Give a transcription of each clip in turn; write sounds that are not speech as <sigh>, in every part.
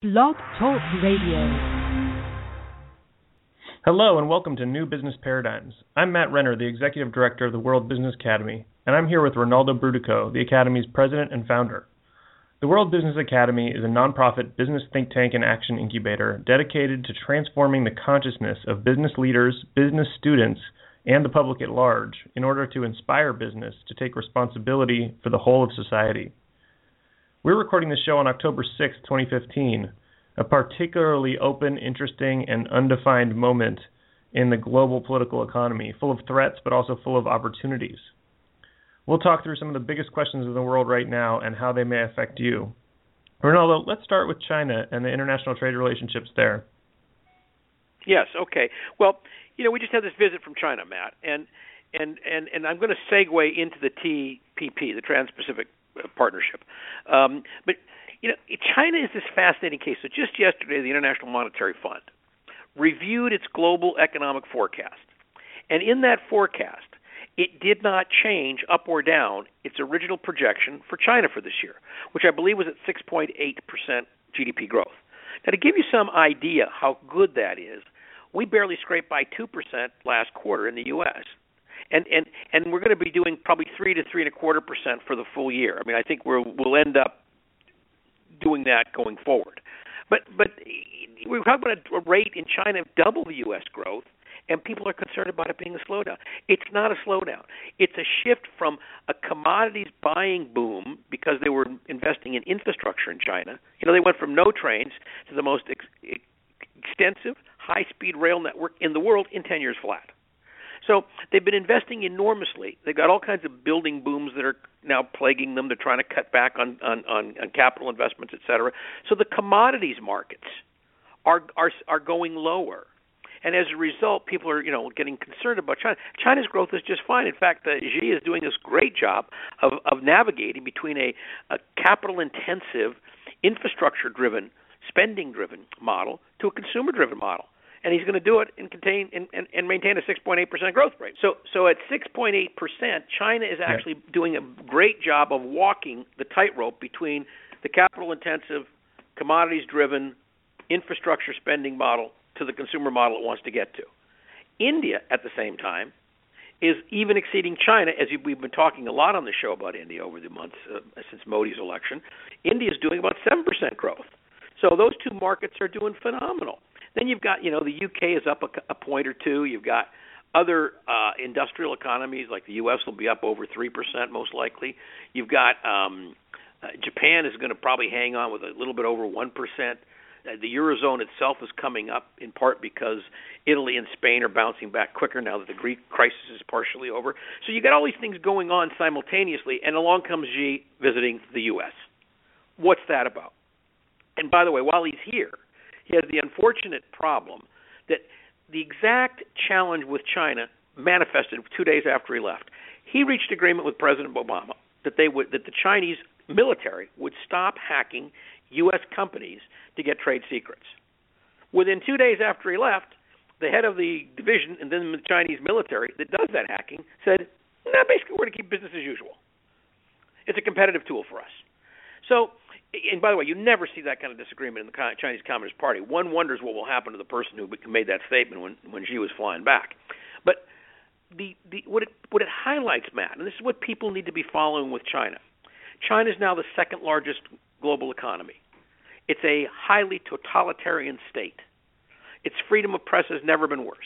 Blog Talk Radio. Hello and welcome to New Business Paradigms. I'm Matt Renner, the Executive Director of the World Business Academy, and I'm here with Rinaldo Brutoco, the Academy's President and Founder. The World Business Academy is a nonprofit business think tank and action incubator dedicated to transforming the consciousness of business leaders, business students, and the public at large in order to inspire business to take responsibility for the whole of society. We're recording this show on October 6, 2015, a particularly open, interesting, and undefined moment in the global political economy, full of threats but also full of opportunities. We'll talk through some of the biggest questions in the world right now and how they may affect you. Rinaldo, let's start with China and the international trade relationships there. Yes, okay. Well, you know, we just had this visit from China, Matt, and and and and I'm going to segue into the TPP, the Trans-Pacific partnership. Um, but you know, China is this fascinating case. So just yesterday, the International Monetary Fund reviewed its global economic forecast, and in that forecast, it did not change up or down its original projection for China for this year, which I believe was at 6.8% GDP growth. Now, to give you some idea how good that is, we barely scraped by 2% last quarter in the U.S and and and we're going to be doing probably three to three and a quarter percent for the full year. I mean, I think we'll we'll end up doing that going forward. But but we're talking about a rate in China of double the U.S. growth, and people are concerned about it being a slowdown. It's not a slowdown. It's a shift from a commodities buying boom because they were investing in infrastructure in China. You know, they went from no trains to the most ex- extensive high-speed rail network in the world in 10 years flat. So they've been investing enormously. They've got all kinds of building booms that are now plaguing them. They're trying to cut back on on, on, on capital investments, et cetera. So the commodities markets are are are going lower. And as a result, people are, you know, getting concerned about China. China's growth is just fine. In fact, uh, Xi is doing this great job of, of navigating between a, a capital-intensive, infrastructure-driven, spending-driven model to a consumer-driven model and he's going to do it and contain and, and, and maintain a 6.8% growth rate. So so at 6.8%, China is actually yeah. doing a great job of walking the tightrope between the capital intensive, commodities driven infrastructure spending model to the consumer model it wants to get to. India at the same time is even exceeding China, as we've been talking a lot on the show about India over the months uh, since Modi's election. India is doing about 7% growth. So those two markets are doing phenomenal. Then you've got, you know, the UK is up a, a point or two. You've got other uh, industrial economies like the U.S. will be up over three percent most likely. You've got um, uh, Japan is going to probably hang on with a little bit over one percent. Uh, the eurozone itself is coming up in part because Italy and Spain are bouncing back quicker now that the Greek crisis is partially over. So you've got all these things going on simultaneously, and along comes Xi visiting the U.S. What's that about? And by the way, while he's here, he has the unfortunate problem that the exact challenge with China manifested two days after he left. He reached agreement with President Obama that they would that the Chinese military would stop hacking U.S. companies to get trade secrets. Within two days after he left, the head of the division and then the Chinese military that does that hacking said, "No, basically we're going to keep business as usual. It's a competitive tool for us." So and by the way, you never see that kind of disagreement in the Chinese Communist Party. One wonders what will happen to the person who made that statement when when Xi was flying back. But the, the what it what it highlights, Matt, and this is what people need to be following with China. China is now the second largest global economy. It's a highly totalitarian state. Its freedom of press has never been worse.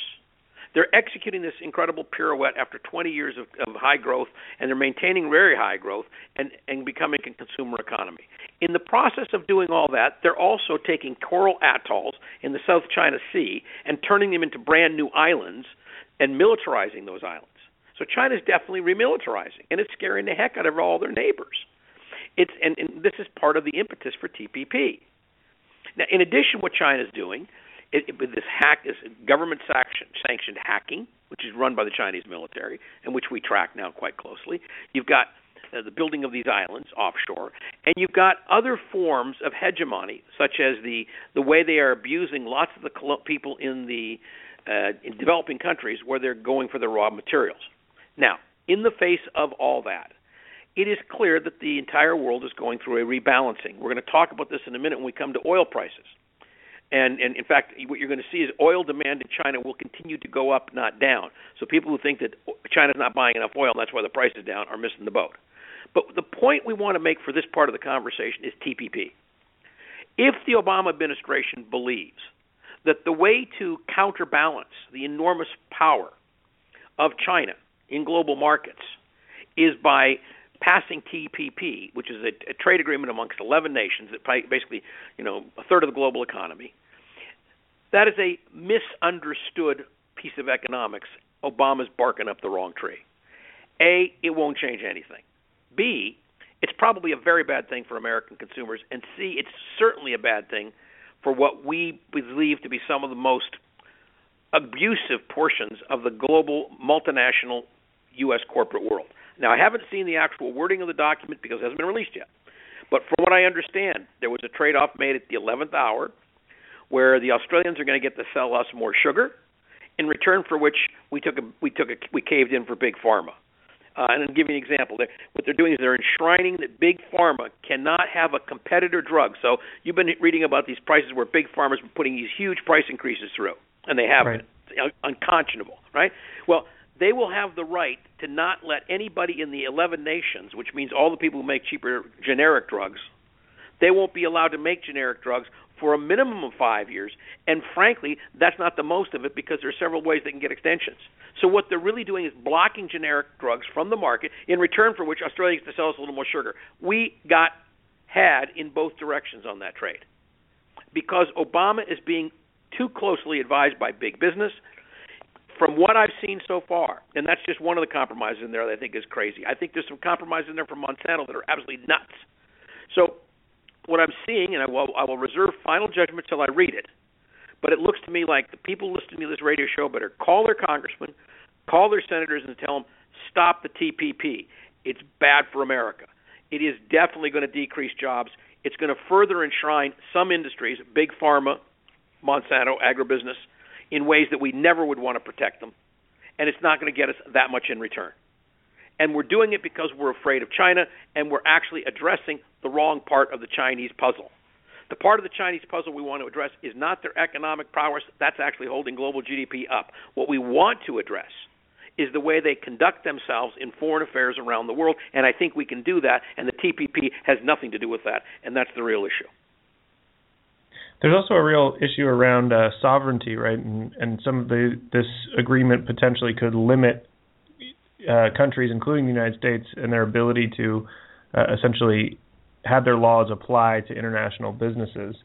They're executing this incredible pirouette after 20 years of, of high growth, and they're maintaining very high growth and, and becoming a consumer economy. In the process of doing all that, they're also taking coral atolls in the South China Sea and turning them into brand new islands and militarizing those islands. So China's definitely remilitarizing, and it's scaring the heck out of all their neighbors. It's and, and this is part of the impetus for TPP. Now, in addition, what China's doing, it, it, this hack, this government sanctioned hacking, which is run by the Chinese military, and which we track now quite closely. You've got uh, the building of these islands offshore, and you've got other forms of hegemony, such as the the way they are abusing lots of the people in the uh, in developing countries where they're going for the raw materials. Now, in the face of all that, it is clear that the entire world is going through a rebalancing. We're going to talk about this in a minute when we come to oil prices. And, and in fact, what you're going to see is oil demand in China will continue to go up, not down. So people who think that China's not buying enough oil and that's why the price is down are missing the boat. But the point we want to make for this part of the conversation is TPP. If the Obama administration believes that the way to counterbalance the enormous power of China in global markets is by passing TPP, which is a, a trade agreement amongst 11 nations that basically, you know, a third of the global economy. That is a misunderstood piece of economics. Obama's barking up the wrong tree. A, it won't change anything. B, it's probably a very bad thing for American consumers. And C, it's certainly a bad thing for what we believe to be some of the most abusive portions of the global multinational U.S. corporate world. Now, I haven't seen the actual wording of the document because it hasn't been released yet. But from what I understand, there was a trade off made at the 11th hour where the Australians are going to get to sell us more sugar, in return for which we took a, we took a, we caved in for big pharma. Uh, and I'll give you an example. They're, what they're doing is they're enshrining that big pharma cannot have a competitor drug. So you've been reading about these prices where big pharma's been putting these huge price increases through, and they haven't. Right. It's unconscionable, right? Well, they will have the right to not let anybody in the 11 nations, which means all the people who make cheaper generic drugs, they won't be allowed to make generic drugs for a minimum of five years. And frankly, that's not the most of it because there are several ways they can get extensions. So what they're really doing is blocking generic drugs from the market, in return for which Australia gets to sell us a little more sugar. We got had in both directions on that trade because Obama is being too closely advised by big business. From what I've seen so far, and that's just one of the compromises in there that I think is crazy. I think there's some compromises in there from Monsanto that are absolutely nuts. So what I'm seeing, and I will, I will reserve final judgment till I read it, but it looks to me like the people listening to this radio show better call their congressman, call their senators, and tell them stop the TPP. It's bad for America. It is definitely going to decrease jobs. It's going to further enshrine some industries, big pharma, Monsanto, agribusiness, in ways that we never would want to protect them. And it's not going to get us that much in return and we're doing it because we're afraid of China, and we're actually addressing the wrong part of the Chinese puzzle. The part of the Chinese puzzle we want to address is not their economic prowess, that's actually holding global GDP up. What we want to address is the way they conduct themselves in foreign affairs around the world, and I think we can do that, and the TPP has nothing to do with that, and that's the real issue. There's also a real issue around uh, sovereignty, right? And, and some of the this agreement potentially could limit uh, countries, including the United States, and their ability to uh, essentially have their laws apply to international businesses.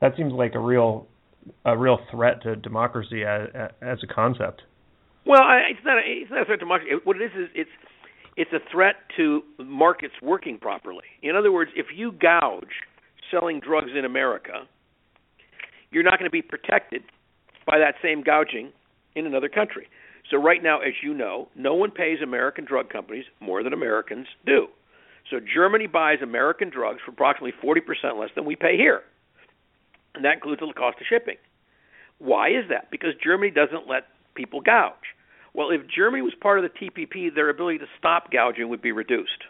That seems like a real a real threat to democracy as, as a concept. Well, I, it's not a, it's not a threat to democracy. What it is is it's it's a threat to markets working properly. In other words, if you gouge selling drugs in America, you're not going to be protected by that same gouging in another country. So right now, as you know, no one pays American drug companies more than Americans do. So Germany buys American drugs for approximately 40% less than we pay here. And that includes the cost of shipping. Why is that? Because Germany doesn't let people gouge. Well, if Germany was part of the TPP, their ability to stop gouging would be reduced.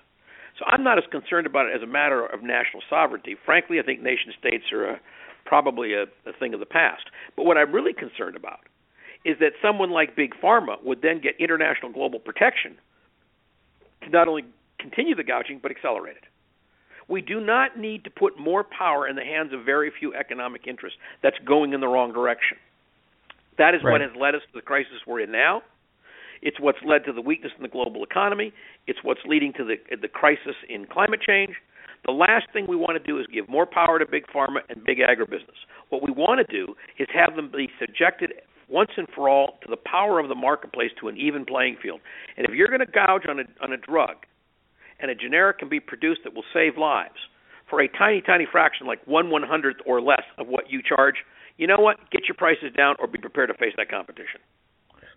So I'm not as concerned about it as a matter of national sovereignty. Frankly, I think nation states are a, probably a, a thing of the past. But what I'm really concerned about is that someone like Big Pharma would then get international global protection to not only continue the gouging but accelerate it. We do not need to put more power in the hands of very few economic interests. That's going in the wrong direction. That is right. what has led us to the crisis we're in now. It's what's led to the weakness in the global economy. It's what's leading to the the crisis in climate change. The last thing we want to do is give more power to big pharma and big agribusiness. What we want to do is have them be subjected once and for all to the power of the marketplace to an even playing field. And if you're going to gouge on a on a drug, and a generic can be produced that will save lives for a tiny tiny fraction, like one one hundredth or less of what you charge, you know what? Get your prices down, or be prepared to face that competition.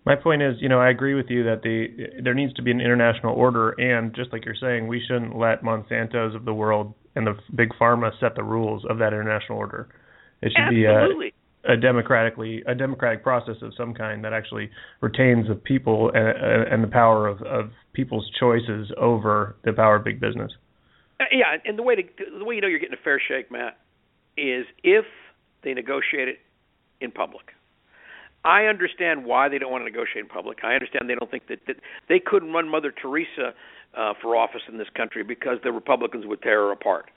My point is, you know, I agree with you that the there needs to be an international order, and just like you're saying, we shouldn't let Monsanto's of the world and the big pharma set the rules of that international order. It should uh, Absolutely. be a democratically a democratic process of some kind that actually retains the people and, and the power of, of people's choices over the power of big business. Uh, yeah, and the way to, the way you know you're getting a fair shake, Matt, is if they negotiate it in public. I understand why they don't want to negotiate in public. I understand they don't think that, that they couldn't run Mother Teresa uh, for office in this country because the Republicans would tear her apart.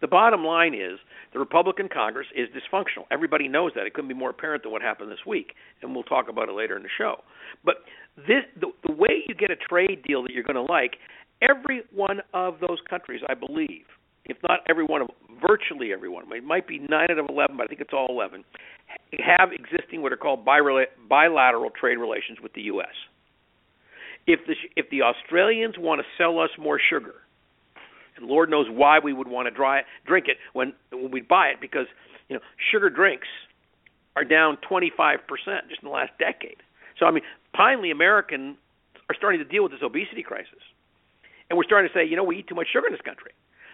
The bottom line is the Republican Congress is dysfunctional. Everybody knows that. It couldn't be more apparent than what happened this week, and we'll talk about it later in the show. But this, the, the way you get a trade deal that you're going to like, every one of those countries, I believe, if not every one of virtually every one, it might be nine out of eleven, but I think it's all eleven, have existing what are called bilateral trade relations with the U.S. If the if the Australians want to sell us more sugar, and Lord knows why we would want to dry, drink it when when we buy it, because you know sugar drinks are down 25% just in the last decade. So I mean, finally, Americans are starting to deal with this obesity crisis, and we're starting to say, you know, we eat too much sugar in this country.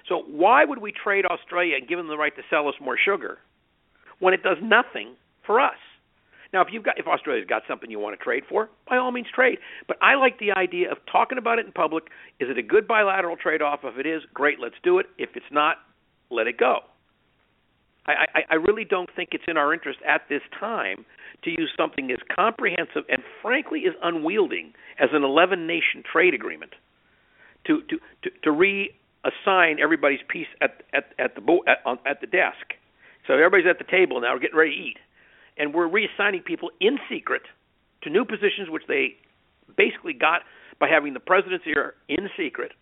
So why would we trade Australia and give them the right to sell us more sugar when it does nothing for us? Now, if you've got if Australia's got something you want to trade for, by all means trade. But I like the idea of talking about it in public. Is it a good bilateral trade-off? If it is, great, let's do it. If it's not, let it go. I, I, I really don't think it's in our interest at this time to use something as comprehensive and frankly as unwielding as an 11-nation trade agreement to to to, to reassign everybody's piece at at at the bo- at, on, at the desk. So everybody's at the table now, we're getting ready to eat and we're reassigning people in secret to new positions which they basically got by having the presidency in secret,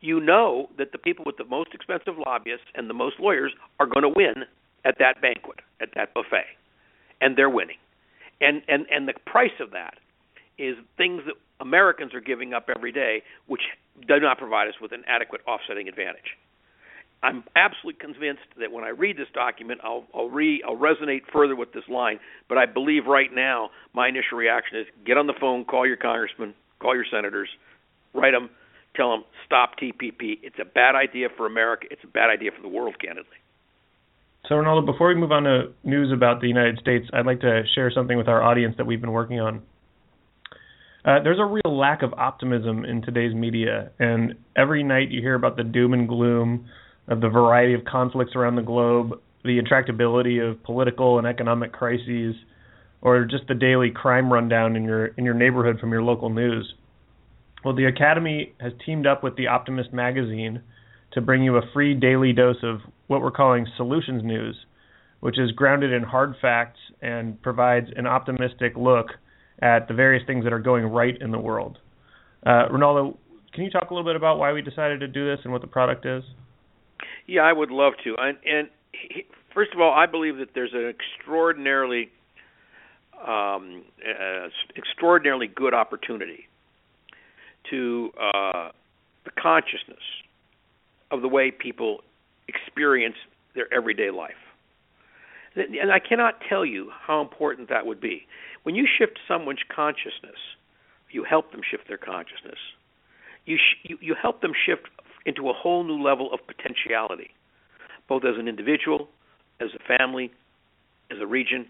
you know that the people with the most expensive lobbyists and the most lawyers are going to win at that banquet, at that buffet, and they're winning. And and and the price of that is things that Americans are giving up every day, which do not provide us with an adequate offsetting advantage. I'm absolutely convinced that when I read this document, I'll I'll, re, I'll resonate further with this line. But I believe right now, my initial reaction is get on the phone, call your congressman, call your senators, write them, tell them stop TPP. It's a bad idea for America. It's a bad idea for the world, candidly. So, Rinaldo, before we move on to news about the United States, I'd like to share something with our audience that we've been working on. Uh, there's a real lack of optimism in today's media, and every night you hear about the doom and gloom of the variety of conflicts around the globe, the intractability of political and economic crises, or just the daily crime rundown in your in your neighborhood from your local news. Well, the Academy has teamed up with the Optimist magazine to bring you a free daily dose of what we're calling solutions news, which is grounded in hard facts and provides an optimistic look at the various things that are going right in the world. Uh, Rinaldo, can you talk a little bit about why we decided to do this and what the product is? Yeah, I would love to. And, and he, first of all, I believe that there's an extraordinarily, um, uh, extraordinarily good opportunity to uh, the consciousness of the way people experience their everyday life. And I cannot tell you how important that would be. When you shift someone's consciousness, you help them shift their consciousness. You, sh- you you help them shift into a whole new level of potentiality, both as an individual, as a family, as a region,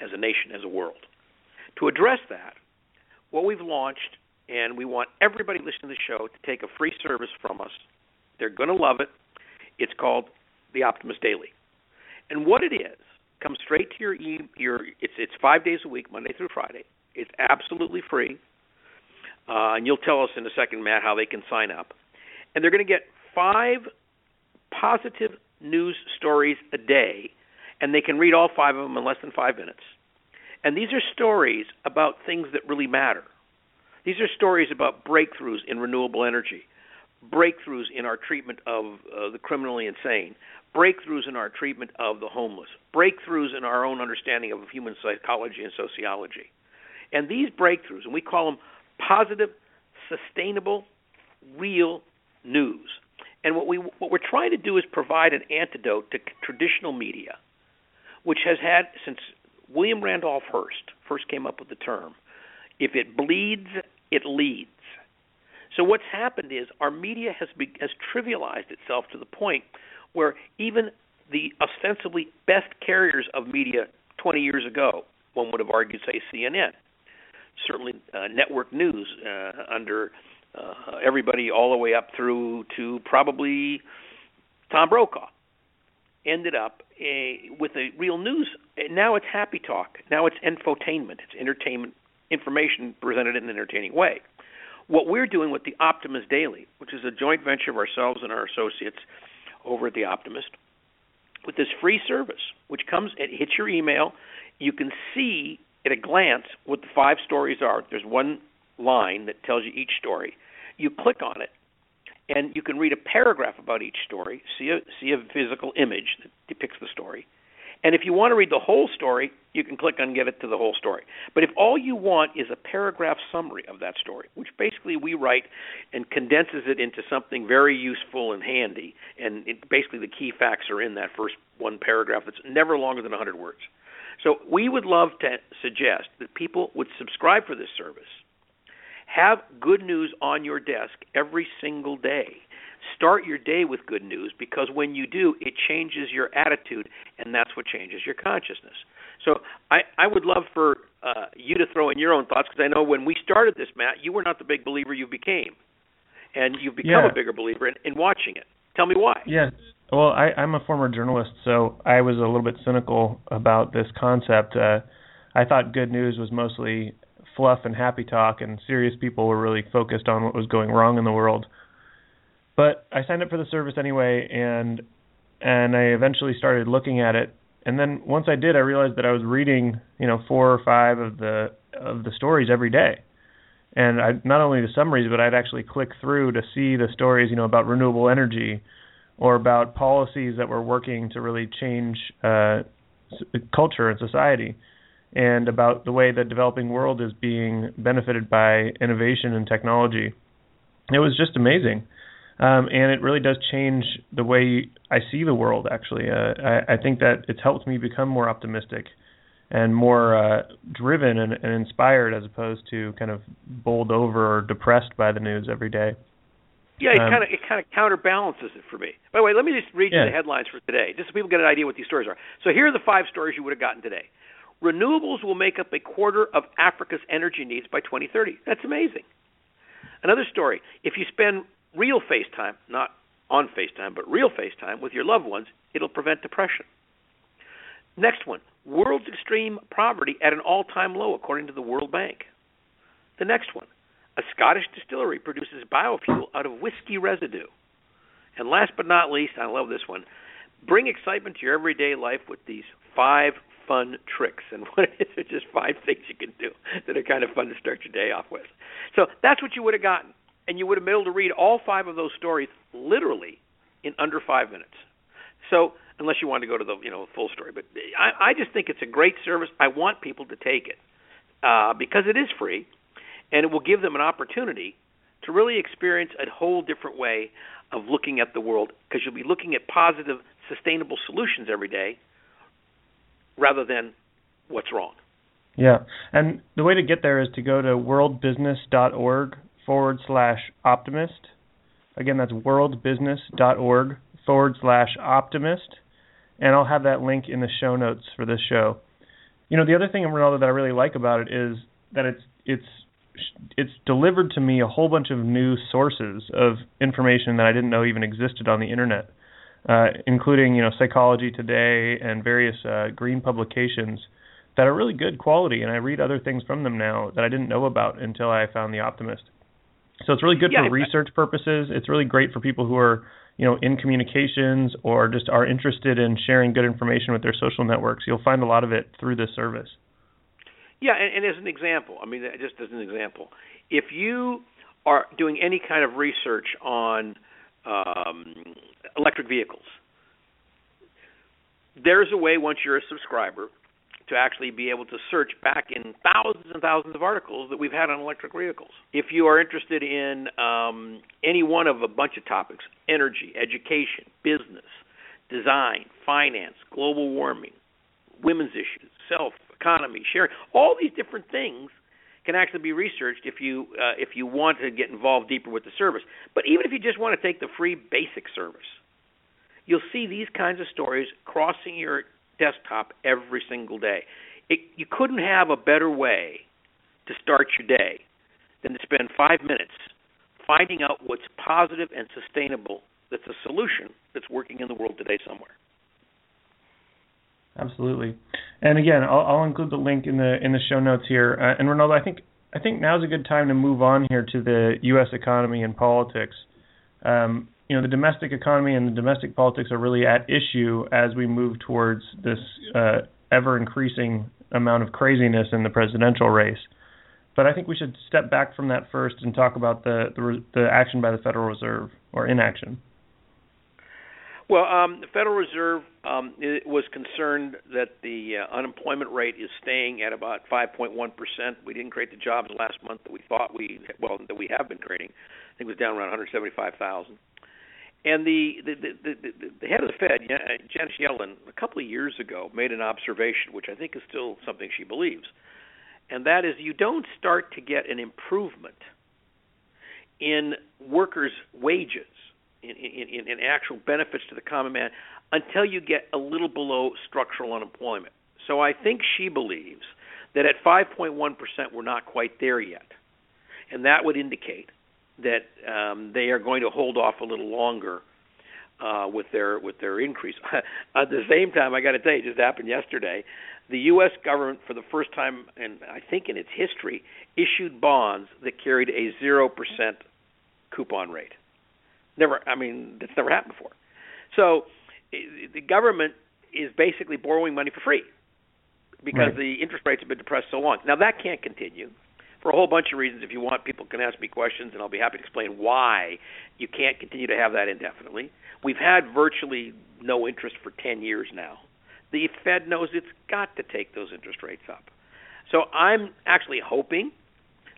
as a nation, as a world. To address that, what we've launched, and we want everybody listening to the show to take a free service from us. They're going to love it. It's called the Optimist Daily, and what it is comes straight to your e- your. It's it's five days a week, Monday through Friday. It's absolutely free, uh, and you'll tell us in a second, Matt, how they can sign up and they're going to get five positive news stories a day, and they can read all five of them in less than five minutes. And these are stories about things that really matter. These are stories about breakthroughs in renewable energy, breakthroughs in our treatment of uh, the criminally insane, breakthroughs in our treatment of the homeless, breakthroughs in our own understanding of human psychology and sociology. And these breakthroughs, and we call them positive, sustainable, real news. And what we what we're trying to do is provide an antidote to traditional media, which has had since William Randolph Hearst first came up with the term, if it bleeds, it leads. So what's happened is our media has be, has trivialized itself to the point where even the ostensibly best carriers of media 20 years ago, one would have argued, say, CNN. Certainly, uh, network news uh, under uh, everybody all the way up through to probably Tom Brokaw ended up a, with a real news. Now it's happy talk. Now it's infotainment. It's entertainment information presented in an entertaining way. What we're doing with the Optimist Daily, which is a joint venture of ourselves and our associates over at the Optimist, with this free service, which comes, it hits your email. You can see at a glance what the five stories are. There's one line that tells you each story. You click on it, and you can read a paragraph about each story, see a see a physical image that depicts the story. And if you want to read the whole story, you can click on get it to the whole story. But if all you want is a paragraph summary of that story, which basically we write and condenses it into something very useful and handy, and it, basically the key facts are in that first one paragraph that's never longer than 100 words. So we would love to suggest that people would subscribe for this service have good news on your desk every single day. Start your day with good news because when you do, it changes your attitude, and that's what changes your consciousness. So I, I would love for uh, you to throw in your own thoughts because I know when we started this, Matt, you were not the big believer you became, and you've become yeah. a bigger believer in, in watching it. Tell me why. Yeah. Well, I, I'm a former journalist, so I was a little bit cynical about this concept. Uh, I thought good news was mostly fluff and happy talk, and serious people were really focused on what was going wrong in the world. But I signed up for the service anyway, and and I eventually started looking at it. And then once I did, I realized that I was reading, you know, four or five of the of the stories every day. And I not only the summaries, but I'd actually click through to see the stories, you know, about renewable energy or about policies that were working to really change uh, culture and society and about the way the developing world is being benefited by innovation and technology. It was just amazing. Um, and it really does change the way I see the world. Actually, uh, I, I, think that it's helped me become more optimistic and more uh, driven and, and, inspired, as opposed to kind of bowled over or depressed by the news every day. Yeah, it um, kind of it kind of counterbalances it for me. By the way, let me just read you the headlines for today, just so people get an idea what these stories are. So here are the five stories you would have gotten today. Renewables will make up a quarter of Africa's energy needs by 2030. That's amazing. Another story if you spend real FaceTime, not on FaceTime, but real FaceTime with your loved ones, it'll prevent depression. Next one world's extreme poverty at an all time low, according to the World Bank. The next one a Scottish distillery produces biofuel out of whiskey residue. And last but not least, I love this one bring excitement to your everyday life with these five fun tricks. And <laughs> what it is are just five things you can do that are kind of fun to start your day off with. So that's what you would have gotten. And you would have been able to read all five of those stories literally in under five minutes. So unless you want to go to the you know full story, but I, I just think it's a great service. I want people to take it uh, because it is free, and it will give them an opportunity to really experience a whole different way of looking at the world because you'll be looking at positive, sustainable solutions every day rather than what's wrong. Yeah, and the way to get there is to go to worldbusiness.org forward slash optimist. Again, that's worldbusiness.org forward slash optimist, and I'll have that link in the show notes for this show. You know, the other thing, Rinaldo, that I really like about it is that it's it's it's delivered to me a whole bunch of new sources of information that I didn't know even existed on the internet uh, including you know Psychology Today and various uh, green publications that are really good quality. And I read other things from them now that I didn't know about until I found The Optimist. So it's really good yeah, for research purposes. It's really great for people who are you know in communications or just are interested in sharing good information with their social networks. You'll find a lot of it through this service. Yeah, and, and as an example, I mean, just as an example, if you are doing any kind of research on um, electric vehicles. There's a way once you're a subscriber to actually be able to search back in thousands and thousands of articles that we've had on electric vehicles. If you are interested in um, any one of a bunch of topics energy, education, business, design, finance, global warming, women's issues, self, economy, sharing, all these different things can actually be researched if you uh, if you want to get involved deeper with the service. But even if you just want to take the free basic service, you'll see these kinds of stories crossing your desktop every single day. It, you couldn't have a better way to start your day than to spend five minutes finding out what's positive and sustainable that's a solution that's working in the world today somewhere. Absolutely, and again, I'll, I'll include the link in the in the show notes here. Uh, and Rinaldo, I think I think now's a good time to move on here to the U.S. economy and politics. Um, you know, the domestic economy and the domestic politics are really at issue as we move towards this uh, ever increasing amount of craziness in the presidential race. But I think we should step back from that first and talk about the the, the action by the Federal Reserve or inaction. Well, um, the Federal Reserve um, was concerned that the uh, unemployment rate is staying at about 5.1 percent. We didn't create the jobs last month that we thought we well that we have been creating. I think it was down around 175,000. And the the, the the the head of the Fed, Janet Yellen, a couple of years ago, made an observation, which I think is still something she believes, and that is you don't start to get an improvement in workers' wages in, in, in actual benefits to the common man until you get a little below structural unemployment. So I think she believes that at 5.1% we're not quite there yet. And that would indicate that um, they are going to hold off a little longer uh, with their with their increase. <laughs> At the same time, I got to tell you, just happened yesterday. The U.S. government, for the first time, and I think in its history, issued bonds that carried a zero percent coupon rate. Never, I mean, that's never happened before. So the government is basically borrowing money for free because right. the interest rates have been depressed so long. Now that can't continue for a whole bunch of reasons. If you want, people can ask me questions, and I'll be happy to explain why you can't continue to have that indefinitely. We've had virtually no interest for 10 years now. The Fed knows it's got to take those interest rates up. So I'm actually hoping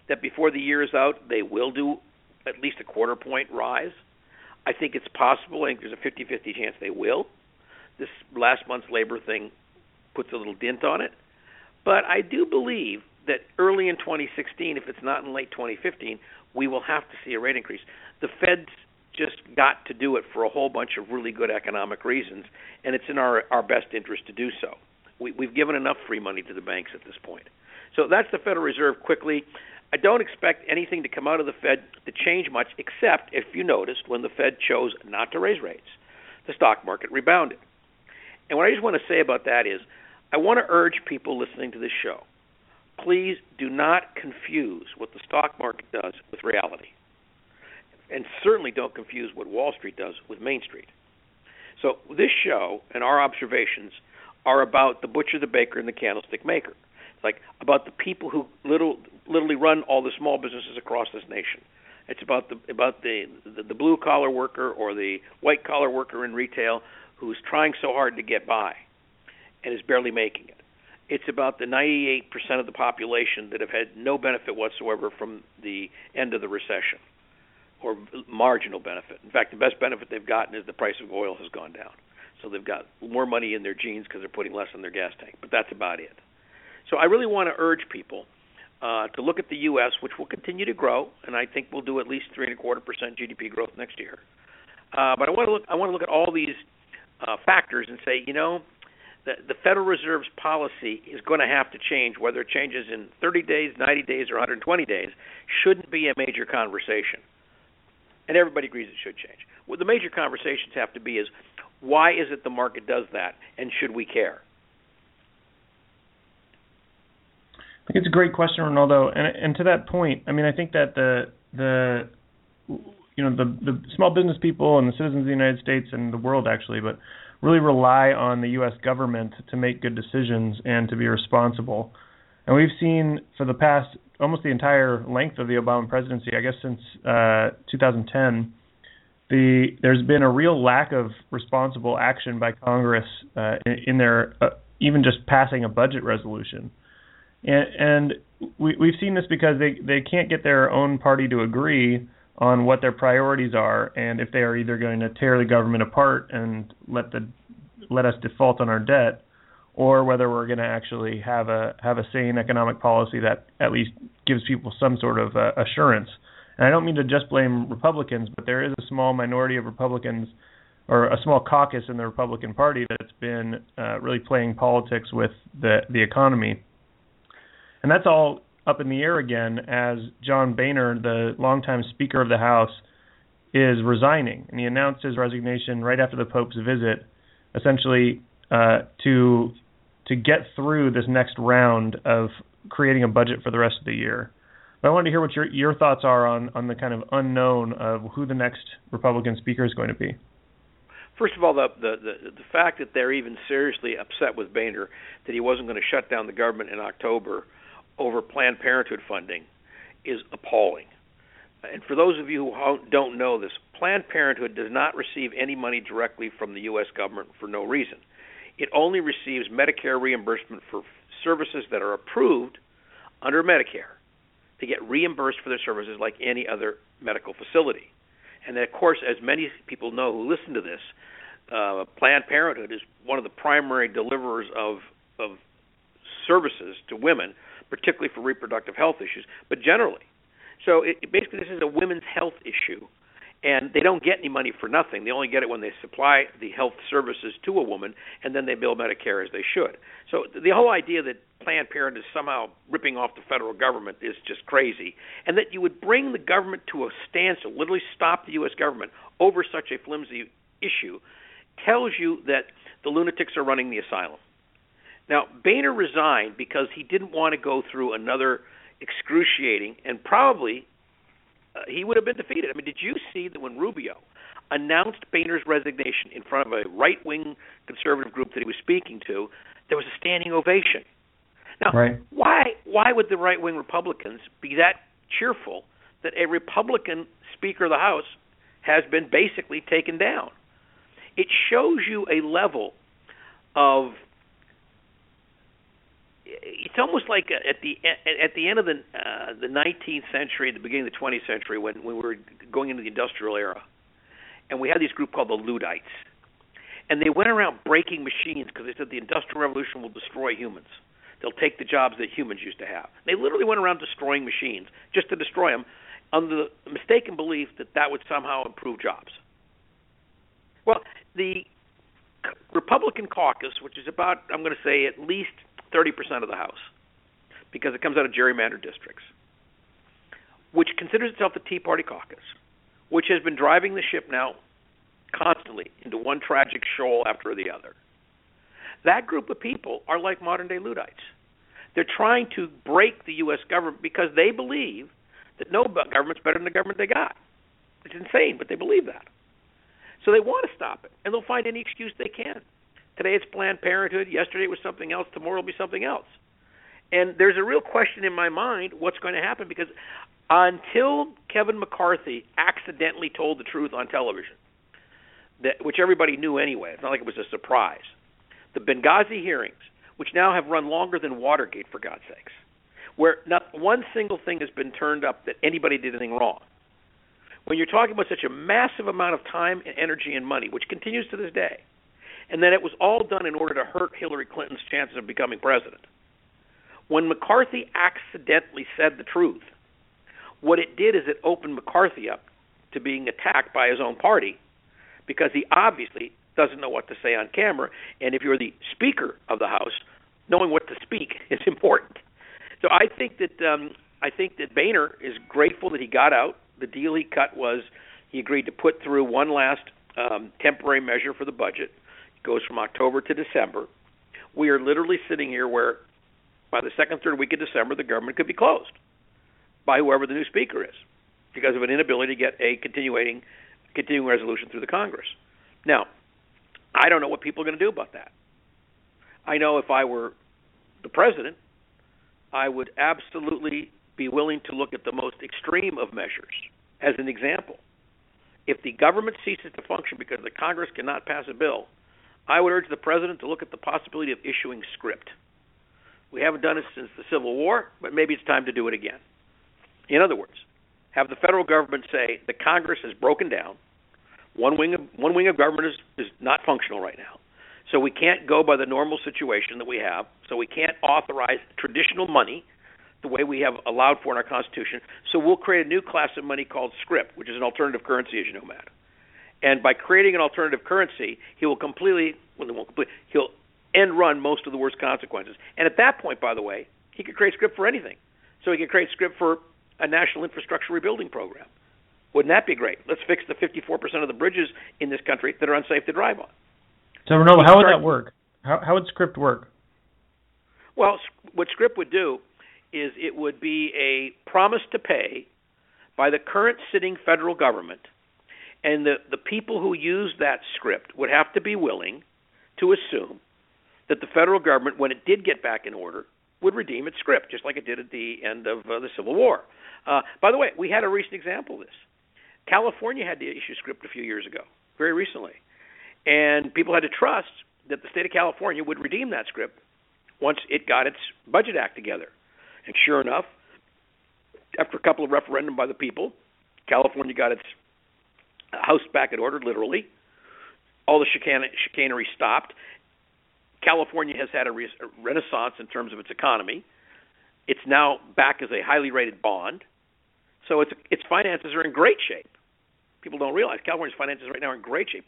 that before the year is out, they will do at least a quarter point rise. I think it's possible. I think there's a 50-50 chance they will. This last month's labor thing puts a little dent on it, but I do believe that early in 2016, if it's not in late 2015, we will have to see a rate increase. The Fed's just got to do it for a whole bunch of really good economic reasons, and it's in our our best interest to do so. We, we've given enough free money to the banks at this point. So that's the Federal Reserve quickly. I don't expect anything to come out of the Fed to change much, except if you noticed when the Fed chose not to raise rates, the stock market rebounded. And what I just want to say about that is, I want to urge people listening to this show please do not confuse what the stock market does with reality. And certainly don't confuse what Wall Street does with Main Street. So, this show and our observations are about the butcher, the baker, and the candlestick maker like about the people who little, literally run all the small businesses across this nation. It's about the about the the, the blue collar worker or the white collar worker in retail who's trying so hard to get by and is barely making it. It's about the 98% of the population that have had no benefit whatsoever from the end of the recession or marginal benefit. In fact, the best benefit they've gotten is the price of oil has gone down. So they've got more money in their jeans because they're putting less in their gas tank. But that's about it. So I really want to urge people uh, to look at the U.S., which will continue to grow, and I think we'll do at least three and a quarter percent GDP growth next year. Uh, but I want to look. I want to look at all these uh, factors and say, you know, the, the Federal Reserve's policy is going to have to change. Whether it changes in 30 days, 90 days, or 120 days, shouldn't be a major conversation. And everybody agrees it should change. What the major conversations have to be is, why is it the market does that, and should we care? I think it's a great question, Rinaldo. And and to that point, I mean, I think that the the you know the the small business people and the citizens of the United States and the world actually, but really rely on the U.S. government to make good decisions and to be responsible. And we've seen for the past almost the entire length of the Obama presidency, I guess since uh, 2010, the there's been a real lack of responsible action by Congress uh, in, in their uh, even just passing a budget resolution and, and we, we've seen this because they they can't get their own party to agree on what their priorities are, and if they are either going to tear the government apart and let the let us default on our debt, or whether we're going to actually have a have a sane economic policy that at least gives people some sort of uh, assurance. And I don't mean to just blame Republicans, but there is a small minority of Republicans or a small caucus in the Republican Party that's been uh, really playing politics with the the economy, and that's all up in the air again as John Boehner, the longtime Speaker of the House, is resigning, and he announced his resignation right after the Pope's visit, essentially uh, to to get through this next round of creating a budget for the rest of the year. But I wanted to hear what your your thoughts are on on the kind of unknown of who the next Republican speaker is going to be. First of all, the, the the the fact that they're even seriously upset with Boehner that he wasn't going to shut down the government in October over Planned Parenthood funding is appalling. And for those of you who don't know this, Planned Parenthood does not receive any money directly from the U.S. government for no reason. It only receives Medicare reimbursement for services that are approved under Medicare to get reimbursed for their services like any other medical facility. And then, of course, as many people know who listen to this, uh, Planned Parenthood is one of the primary deliverers of of services to women, particularly for reproductive health issues, but generally. So it, basically, this is a women's health issue and they don't get any money for nothing. They only get it when they supply the health services to a woman, and then they bill Medicare as they should. So the whole idea that Planned Parenthood is somehow ripping off the federal government is just crazy, and that you would bring the government to a standstill, literally stop the U.S. government over such a flimsy issue, tells you that the lunatics are running the asylum. Now, Boehner resigned because he didn't want to go through another excruciating and probably uh, he would have been defeated. I mean, did you see that when Rubio announced Boehner's resignation in front of a right-wing conservative group that he was speaking to, there was a standing ovation. Now, right. why why would the right-wing Republicans be that cheerful that a Republican Speaker of the House has been basically taken down? It shows you a level of it's almost like at the at the end of the uh, the 19th century, the beginning of the 20th century, when when we were going into the industrial era, and we had this group called the Luddites, and they went around breaking machines because they said the industrial revolution will destroy humans. They'll take the jobs that humans used to have. They literally went around destroying machines just to destroy them, under the mistaken belief that that would somehow improve jobs. Well, the Republican caucus, which is about, I'm going to say, at least 30% of the House because it comes out of gerrymandered districts, which considers itself the Tea Party caucus, which has been driving the ship now constantly into one tragic shoal after the other. That group of people are like modern day Luddites. They're trying to break the U.S. government because they believe that no government's better than the government they got. It's insane, but they believe that. So they want to stop it, and they'll find any excuse they can. Today it's Planned Parenthood. Yesterday it was something else. Tomorrow will be something else. And there's a real question in my mind what's going to happen because until Kevin McCarthy accidentally told the truth on television, that which everybody knew anyway, it's not like it was a surprise. The Benghazi hearings, which now have run longer than Watergate for God's sakes, where not one single thing has been turned up that anybody did anything wrong. When you're talking about such a massive amount of time and energy and money, which continues to this day, and that it was all done in order to hurt Hillary Clinton's chances of becoming president. When McCarthy accidentally said the truth, what it did is it opened McCarthy up to being attacked by his own party because he obviously doesn't know what to say on camera. And if you're the Speaker of the House, knowing what to speak <laughs> is important. So I think that um, I think that Boehner is grateful that he got out. The deal he cut was he agreed to put through one last um, temporary measure for the budget goes from October to December. We are literally sitting here where by the second, third week of December, the government could be closed by whoever the new speaker is because of an inability to get a continuing continuing resolution through the Congress. Now, I don't know what people are going to do about that. I know if I were the president, I would absolutely be willing to look at the most extreme of measures as an example. If the government ceases to function because the Congress cannot pass a bill, I would urge the president to look at the possibility of issuing script. We haven't done it since the Civil War, but maybe it's time to do it again. In other words, have the federal government say the Congress has broken down. One wing of one wing of government is, is not functional right now. So we can't go by the normal situation that we have. So we can't authorize traditional money the way we have allowed for in our Constitution. So we'll create a new class of money called script, which is an alternative currency, as you know, Matt And by creating an alternative currency, he will completely well, he won't complete, he'll end run most of the worst consequences. And at that point, by the way, he could create script for anything. So he could create script for a national infrastructure rebuilding program. Wouldn't that be great? Let's fix the 54% of the bridges in this country that are unsafe to drive on. So, Rinaldo, how would that work? How, how would script work? Well, what script would do is it would be a promise to pay by the current sitting federal government, and the, the people who use that script would have to be willing to assume that the federal government, when it did get back in order, would redeem its script, just like it did at the end of uh, the Civil War. Uh, by the way, we had a recent example of this. California had to issue script a few years ago, very recently, and people had to trust that the state of California would redeem that script once it got its budget act together. And sure enough, after a couple of referendum by the people, California got its house back in order, literally. All the chicane- chicanery stopped. California has had a, re- a renaissance in terms of its economy. It's now back as a highly rated bond. So its its finances are in great shape. People don't realize California's finances right now are in great shape.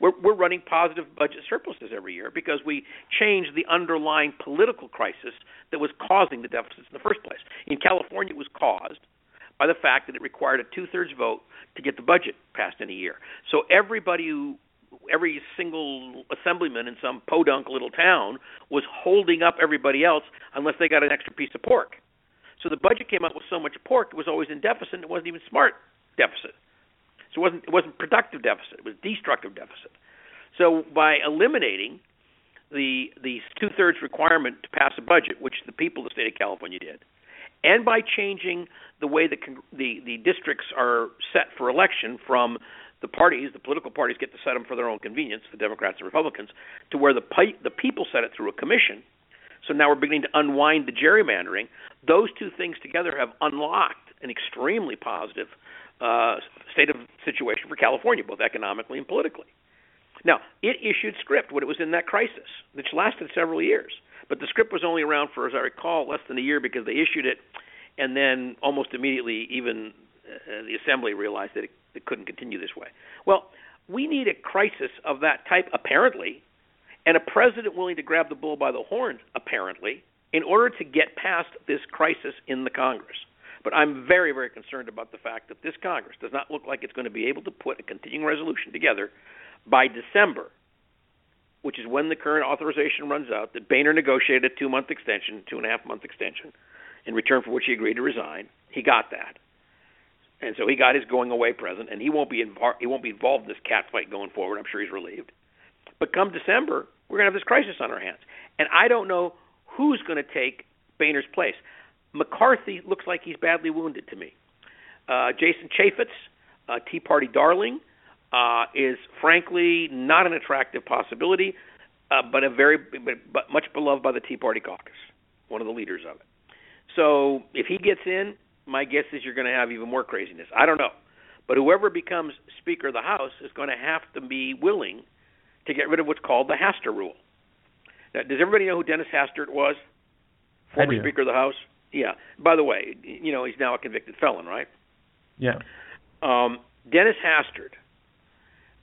We're we're running positive budget surpluses every year because we changed the underlying political crisis that was causing the deficits in the first place. In California, it was caused by the fact that it required a two-thirds vote to get the budget passed in a year. So everybody who every single assemblyman in some podunk little town was holding up everybody else unless they got an extra piece of pork. So the budget came out with so much pork it was always in deficit. It wasn't even smart deficit. So it wasn't it wasn't productive deficit. It was destructive deficit. So by eliminating the the two thirds requirement to pass a budget, which the people of the state of California did, and by changing the way the the, the districts are set for election from the parties, the political parties get to set them for their own convenience, the Democrats and Republicans, to where the the people set it through a commission. So now we're beginning to unwind the gerrymandering. Those two things together have unlocked an extremely positive uh, state of situation for California, both economically and politically. Now, it issued script when it was in that crisis, which lasted several years. But the script was only around for, as I recall, less than a year because they issued it, and then almost immediately, even uh, the assembly realized that it it couldn't continue this way. Well, we need a crisis of that type, apparently, and a president willing to grab the bull by the horns, apparently, in order to get past this crisis in the Congress. But I'm very, very concerned about the fact that this Congress does not look like it's going to be able to put a continuing resolution together by December, which is when the current authorization runs out, that Boehner negotiated a two month extension, two and a half month extension, in return for which he agreed to resign. He got that and so he got his going away present, and he won't be invo- he won't be involved in this cat fight going forward. I'm sure he's relieved. But come December, we're going to have this crisis on our hands, and I don't know who's going to take Boehner's place. McCarthy looks like he's badly wounded to me. Uh, Jason Chaffetz, uh, Tea Party darling, uh, is frankly not an attractive possibility, uh, but a very but, but much beloved by the Tea Party caucus, one of the leaders of it. So if he gets in, my guess is you're going to have even more craziness. I don't know. But whoever becomes Speaker of the House is going to have to be willing to get rid of what's called the Hastert rule. Now, does everybody know who Dennis Hastert was? Former Speaker of the House? Yeah. By the way, you know, he's now a convicted felon, right? Yeah. Um, Dennis Hastert,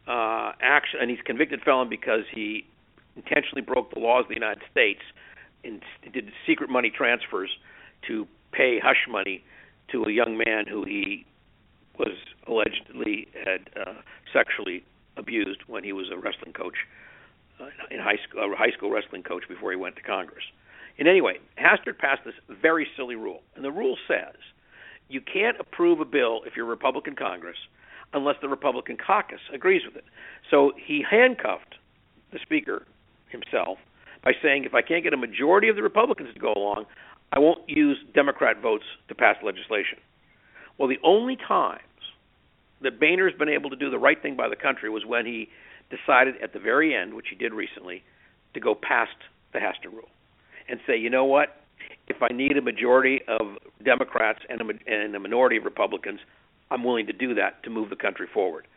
uh, actually, and he's convicted felon because he intentionally broke the laws of the United States and did secret money transfers to pay hush money to a young man who he was allegedly had uh, sexually abused when he was a wrestling coach uh, in high school, a high school wrestling coach before he went to Congress. And anyway, Hastert passed this very silly rule, and the rule says you can't approve a bill if you're a Republican Congress unless the Republican caucus agrees with it. So he handcuffed the Speaker himself by saying, if I can't get a majority of the Republicans to go along, I won't use Democrat votes to pass legislation. Well, the only times that Boehner's been able to do the right thing by the country was when he decided at the very end, which he did recently, to go past the Hastert rule and say, you know what? If I need a majority of Democrats and a, and a minority of Republicans, I'm willing to do that to move the country forward.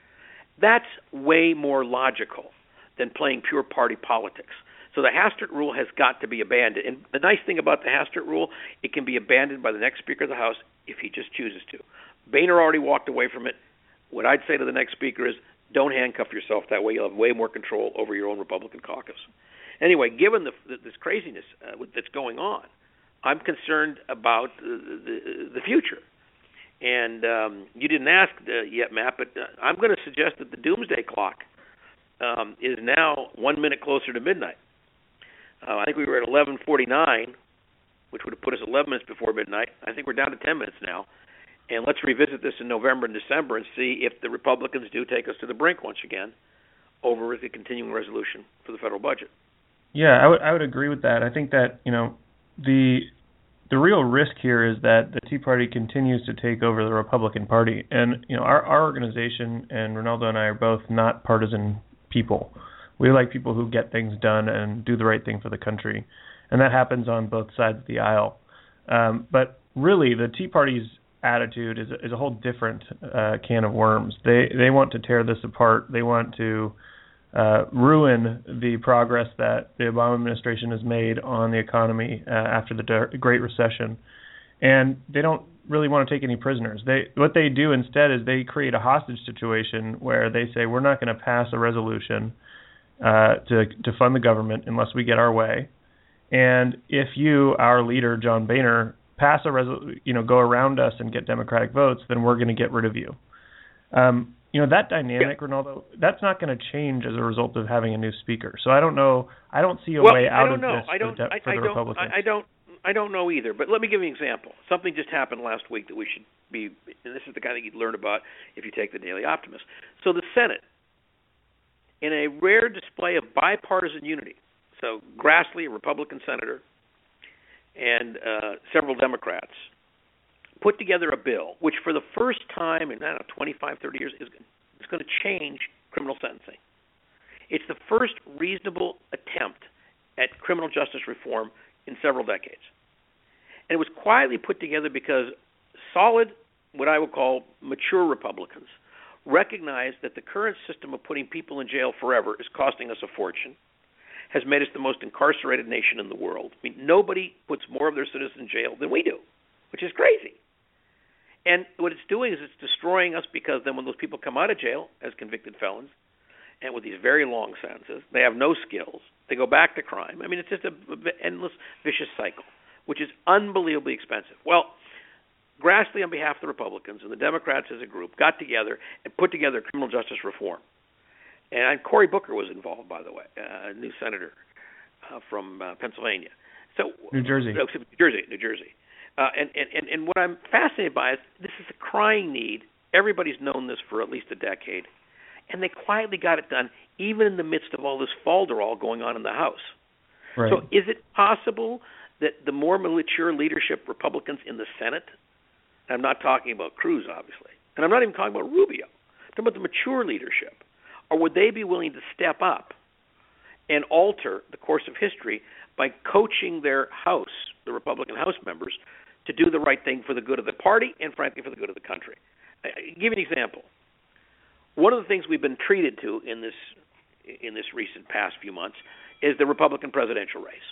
That's way more logical than playing pure party politics. So the Hastert rule has got to be abandoned. And the nice thing about the Hastert rule, it can be abandoned by the next Speaker of the House if he just chooses to. Boehner already walked away from it. What I'd say to the next Speaker is Don't handcuff yourself. That way, you'll have way more control over your own Republican caucus. Anyway, given the, this craziness uh, that's going on, I'm concerned about the, the, the future. And um, you didn't ask uh, yet, Matt, but uh, I'm going to suggest that the doomsday clock um, is now one minute closer to midnight. Uh, I think we were at 11:49, which would have put us 11 minutes before midnight. I think we're down to 10 minutes now. And let's revisit this in November and December and see if the Republicans do take us to the brink once again over the continuing resolution for the federal budget. Yeah, I would I would agree with that. I think that you know the the real risk here is that the Tea Party continues to take over the Republican Party, and you know our our organization and Rinaldo and I are both not partisan people. We like people who get things done and do the right thing for the country, and that happens on both sides of the aisle. Um, but really, the Tea Party's attitude is is a whole different uh, can of worms. They they want to tear this apart. They want to uh, ruin the progress that the Obama administration has made on the economy uh, after the Great Recession, and they don't really want to take any prisoners. They what they do instead is they create a hostage situation where they say we're not going to pass a resolution uh, to to fund the government unless we get our way. And if you, our leader John Boehner, pass a resol- you know go around us and get Democratic votes, then we're going to get rid of you. Um, you know that dynamic. Rinaldo. That's not going to change as a result of having a new speaker. So I don't know. I don't see a well, way out of know. this I don't, for, the, for I, the I Republicans. I, I don't. I don't know either. But let me give you an example. Something just happened last week that we should be. And this is the kind of thing you'd learn about if you take the Daily Optimist. So the Senate, in a rare display of bipartisan unity, so Grassley, a Republican senator, and uh, several Democrats put together a bill which, for the first time in I don't know 25, 30 years, is, is going to change criminal sentencing. It's the first reasonable attempt at criminal justice reform in several decades. And it was quietly put together because solid, what I would call mature Republicans, recognized that the current system of putting people in jail forever is costing us a fortune has made us the most incarcerated nation in the world. I mean, nobody puts more of their citizens in jail than we do, which is crazy. And what it's doing is it's destroying us because then when those people come out of jail as convicted felons, and with these very long sentences, they have no skills. They go back to crime. I mean, it's just an endless vicious cycle, which is unbelievably expensive. Well, Grassley, on behalf of the Republicans and the Democrats as a group, got together and put together criminal justice reform. And Cory Booker was involved, by the way, uh, a new senator uh, from uh, Pennsylvania. So New Jersey, no, New Jersey, New Jersey. Uh, and, and and what I'm fascinated by is this is a crying need. Everybody's known this for at least a decade, and they quietly got it done, even in the midst of all this falderall going on in the House. Right. So, is it possible that the more mature leadership Republicans in the Senate, and I'm not talking about Cruz, obviously, and I'm not even talking about Rubio, I'm talking about the mature leadership, or would they be willing to step up and alter the course of history by coaching their House, the Republican House members, to do the right thing for the good of the party and, frankly, for the good of the country? I, I give you an example. One of the things we've been treated to in this in this recent past few months is the Republican presidential race.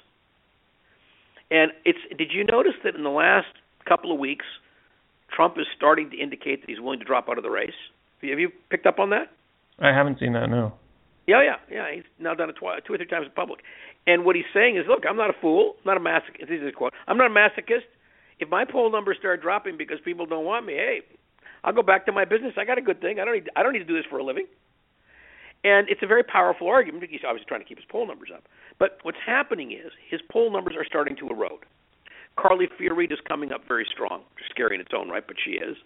And it's did you notice that in the last couple of weeks, Trump is starting to indicate that he's willing to drop out of the race? Have you picked up on that? I haven't seen that. No. Yeah, yeah, yeah. He's now done it twice, two or three times in public. And what he's saying is, look, I'm not a fool, I'm not a masochist. This is a quote. I'm not a masochist. If my poll numbers start dropping because people don't want me, hey, I'll go back to my business. I got a good thing. I don't need. I don't need to do this for a living. And it's a very powerful argument. He's obviously trying to keep his poll numbers up. But what's happening is his poll numbers are starting to erode. Carly Fiorina is coming up very strong, scary in its own right, but she is.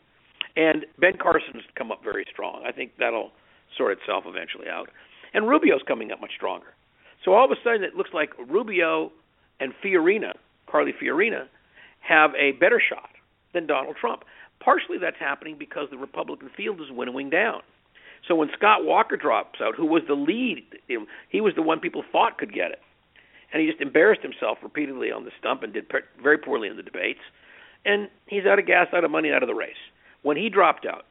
And Ben Carson's come up very strong. I think that'll sort itself eventually out. And Rubio's coming up much stronger. So all of a sudden, it looks like Rubio and Fiorina, Carly Fiorina, have a better shot than Donald Trump. Partially that's happening because the Republican field is winnowing down. So when Scott Walker drops out, who was the lead, he was the one people thought could get it, and he just embarrassed himself repeatedly on the stump and did very poorly in the debates, and he's out of gas, out of money, out of the race. When he dropped out,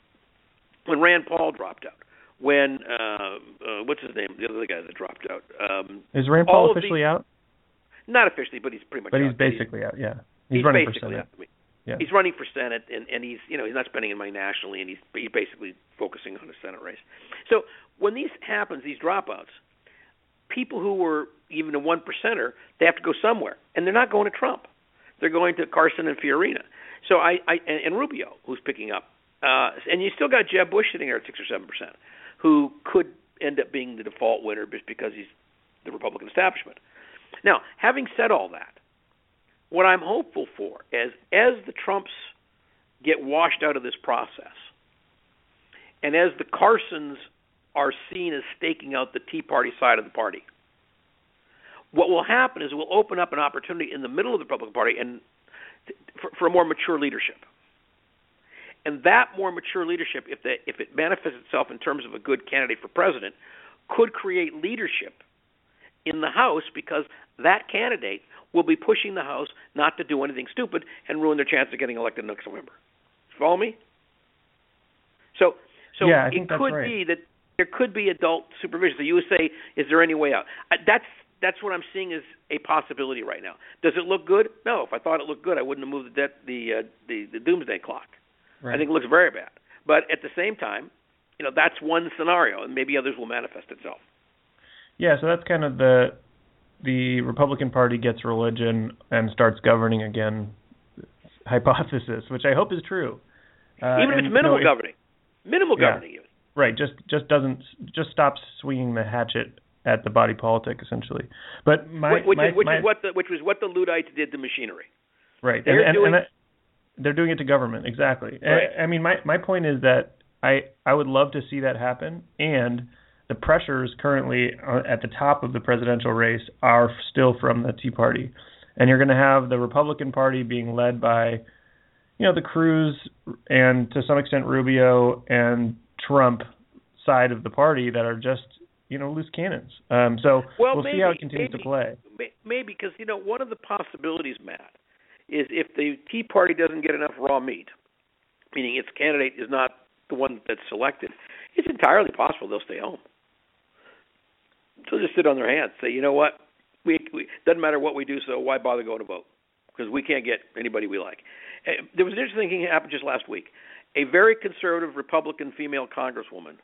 when Rand Paul dropped out, when uh, uh, what's his name, the other guy that dropped out, um, is Rand Paul officially out? Not officially, but he's pretty much. But out. he's basically he's, out. Yeah, he's, he's running for Out. Yeah. He's running for Senate, and and he's you know he's not spending any money nationally, and he's he's basically focusing on the Senate race. So when these happens, these dropouts, people who were even a one percenter, they have to go somewhere, and they're not going to Trump. They're going to Carson and Fiorina. So I, I and, and Rubio, who's picking up, uh, and you still got Jeb Bush sitting there at six or seven percent, who could end up being the default winner just because he's the Republican establishment. Now, having said all that, what I'm hopeful for is as the Trumps get washed out of this process, and as the Carsons are seen as staking out the Tea Party side of the party, what will happen is it will open up an opportunity in the middle of the Republican Party and for, for a more mature leadership. And that more mature leadership, if, the, if it manifests itself in terms of a good candidate for president, could create leadership in the House because that candidate will be pushing the House not to do anything stupid and ruin their chance of getting elected next November. Follow me? So, so yeah, it could right. be that there could be adult supervision. So you would say, is there any way out? That's that's what I'm seeing as a possibility right now. Does it look good? No. If I thought it looked good, I wouldn't have moved the the, uh, the the doomsday clock. Right. I think it looks very bad. But at the same time, you know, that's one scenario, and maybe others will manifest itself. Yeah, so that's kind of the the Republican Party gets religion and starts governing again hypothesis, which I hope is true. Uh, even if it's minimal if- governing, minimal Yeah. governing. Even. Right, just just doesn't just stops swinging the hatchet at the body politic essentially. But my which, which, my, is, which my, is what the which was what the Luddites did to machinery. right they're and, doing- and that, they're doing it to government exactly. Right. I, I mean my my point is that I I would love to see that happen and the pressures currently uh, at the top of the presidential race are still from the Tea Party. And you're going to have the Republican Party being led by you know the Cruz and to some extent Rubio and Trump side of the party that are just you know loose cannons. Um, so Well, we'll maybe, see how it continues maybe, to play. Maybe because you know one of the possibilities, Matt, is if the Tea Party doesn't get enough raw meat, meaning its candidate is not the one that's selected, it's entirely possible they'll stay home. They'll just sit on their hands, say, you know what, we, we doesn't matter what we do, so why bother going to vote? Because we can't get anybody we like. Uh, There was an interesting thing that happened just last week. A very conservative Republican female congresswoman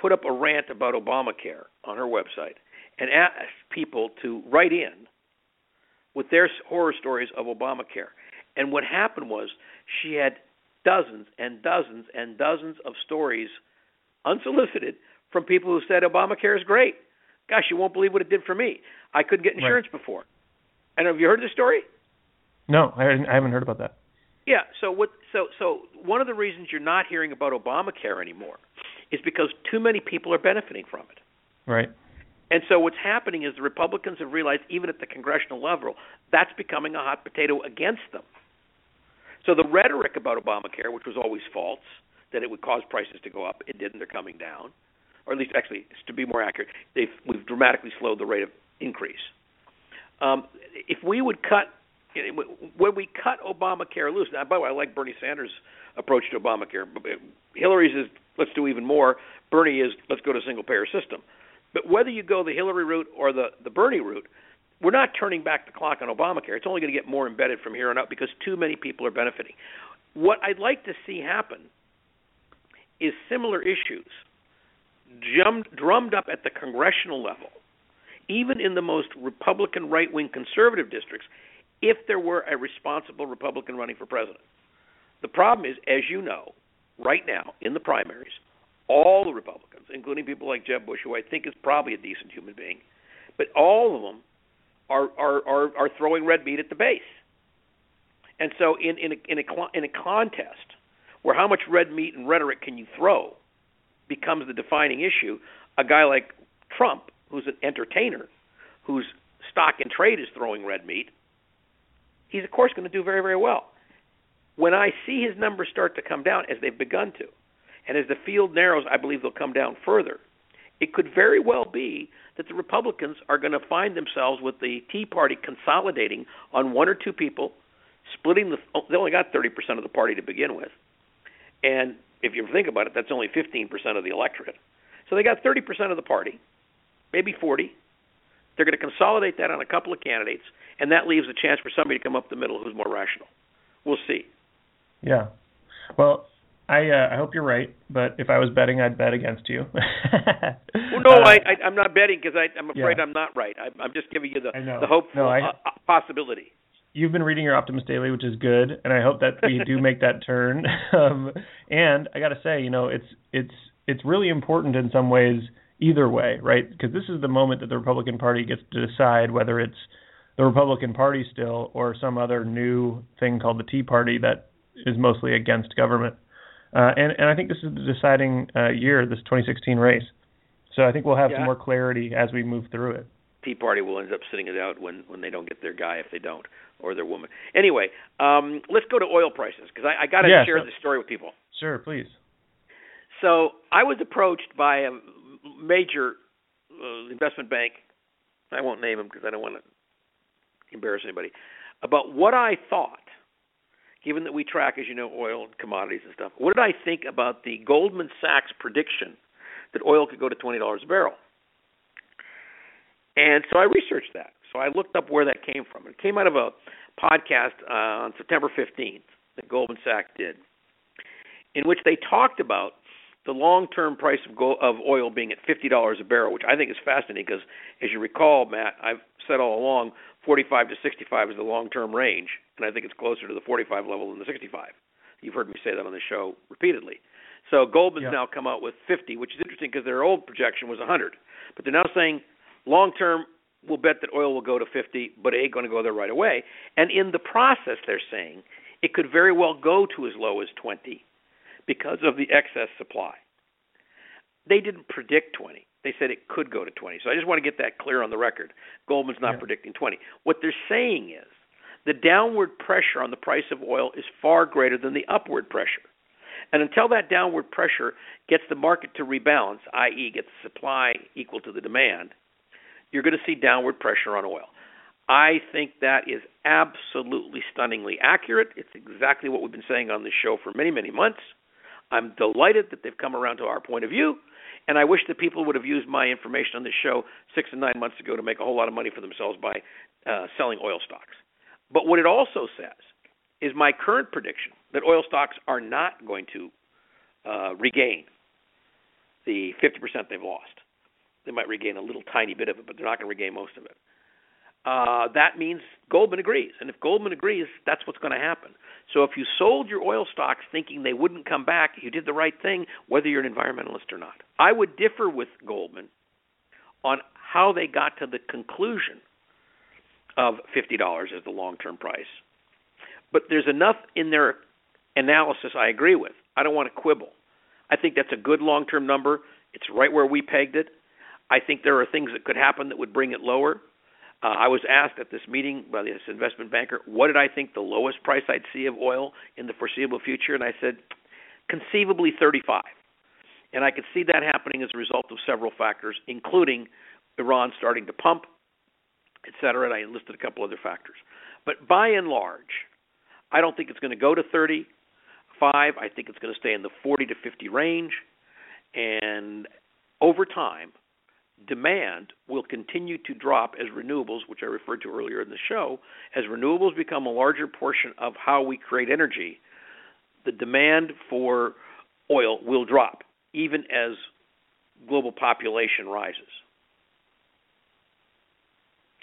put up a rant about Obamacare on her website and asked people to write in with their horror stories of Obamacare. And what happened was she had dozens and dozens and dozens of stories unsolicited from people who said Obamacare is great. Gosh, you won't believe what it did for me. I couldn't get insurance before. And have you heard the story? No, I, I haven't heard about that. Yeah. So what? So so one of the reasons you're not hearing about Obamacare anymore is because too many people are benefiting from it. Right. And so what's happening is the Republicans have realized, even at the congressional level, that's becoming a hot potato against them. So the rhetoric about Obamacare, which was always false, that it would cause prices to go up, it didn't. They're coming down, or at least actually, to be more accurate, we've dramatically slowed the rate of increase. Um, if we would cut when we cut Obamacare loose. Now, by the way, I like Bernie Sanders' approach to Obamacare. Hillary's is let's do even more. Bernie is let's go to single payer system. But whether you go the Hillary route or the the Bernie route, we're not turning back the clock on Obamacare. It's only going to get more embedded from here on out because too many people are benefiting. What I'd like to see happen is similar issues drummed, drummed up at the congressional level, even in the most Republican right wing conservative districts, if there were a responsible Republican running for president. The problem is, as you know, right now in the primaries, all the Republicans, including people like Jeb Bush, who I think is probably a decent human being, but all of them are are are, are throwing red meat at the base. And so, in in a, in a in a contest where how much red meat and rhetoric can you throw becomes the defining issue, a guy like Trump, who's an entertainer, whose stock and trade is throwing red meat, he's of course going to do very very well. When I see his numbers start to come down, as they've begun to, and as the field narrows, I believe they'll come down further. It could very well be that the Republicans are going to find themselves with the Tea Party consolidating on one or two people, splitting the. They only got 30% of the party to begin with, and if you think about it, that's only 15% of the electorate. So they got 30% of the party, maybe 40. They're going to consolidate that on a couple of candidates, and that leaves a chance for somebody to come up the middle who's more rational. We'll see. Yeah. Well, I uh, I hope you're right, but if I was betting, I'd bet against you. well, <laughs> no, uh, I, I I'm not betting because I'm afraid yeah. I'm not right. I, I'm just giving you the the hopeful no, I, uh, possibility. You've been reading your Optimist Daily, which is good, and I hope that we do <laughs> make that turn. Um, and I got to say, you know, it's it's it's really important in some ways either way, right? Because this is the moment that the Republican Party gets to decide whether it's the Republican Party still or some other new thing called the Tea Party that is mostly against government. Uh, and and I think this is the deciding uh, year, this 2016 race. So I think we'll have yeah. some more clarity as we move through it. Tea Party will end up sitting it out when when they don't get their guy if they don't or their woman. Anyway, um, let's go to oil prices because I, I got to yeah, share so, this story with people. Sure, please. So I was approached by a major uh, investment bank. I won't name him because I don't want to embarrass anybody. About what I thought given that we track, as you know, oil and commodities and stuff, what did I think about the Goldman Sachs prediction that oil could go to $20 a barrel? And so I researched that. So I looked up where that came from. It came out of a podcast uh, on September 15th that Goldman Sachs did, in which they talked about the long-term price of, gold, of oil being at $50 a barrel, which I think is fascinating because, as you recall, Matt, I've said all along 45 to 65 is the long-term range, and I think it's closer to the 45 level than the 65. You've heard me say that on the show repeatedly. So Goldman's yeah. now come out with 50, which is interesting because their old projection was 100, but they're now saying long-term we'll bet that oil will go to 50, but it ain't going to go there right away. And in the process, they're saying it could very well go to as low as 20 because of the excess supply. They didn't predict 20. They said it could go to 20. So I just want to get that clear on the record. Goldman's not yeah. predicting 20. What they're saying is the downward pressure on the price of oil is far greater than the upward pressure. And until that downward pressure gets the market to rebalance, i.e., gets supply equal to the demand, you're going to see downward pressure on oil. I think that is absolutely stunningly accurate. It's exactly what we've been saying on this show for many, many months. I'm delighted that they've come around to our point of view, and I wish that people would have used my information on this show six and nine months ago to make a whole lot of money for themselves by uh, selling oil stocks. But what it also says is my current prediction that oil stocks are not going to uh, regain the 50% they've lost. They might regain a little tiny bit of it, but they're not going to regain most of it. Uh, that means Goldman agrees. And if Goldman agrees, that's what's going to happen. So if you sold your oil stocks thinking they wouldn't come back, you did the right thing, whether you're an environmentalist or not. I would differ with Goldman on how they got to the conclusion of $50 as the long term price. But there's enough in their analysis I agree with. I don't want to quibble. I think that's a good long term number. It's right where we pegged it. I think there are things that could happen that would bring it lower. Uh, I was asked at this meeting by this investment banker, what did I think the lowest price I'd see of oil in the foreseeable future? And I said, conceivably 35. And I could see that happening as a result of several factors, including Iran starting to pump, et cetera. And I listed a couple other factors. But by and large, I don't think it's going to go to 35. I think it's going to stay in the 40 to 50 range. And over time, demand will continue to drop as renewables, which I referred to earlier in the show, as renewables become a larger portion of how we create energy, the demand for oil will drop, even as global population rises.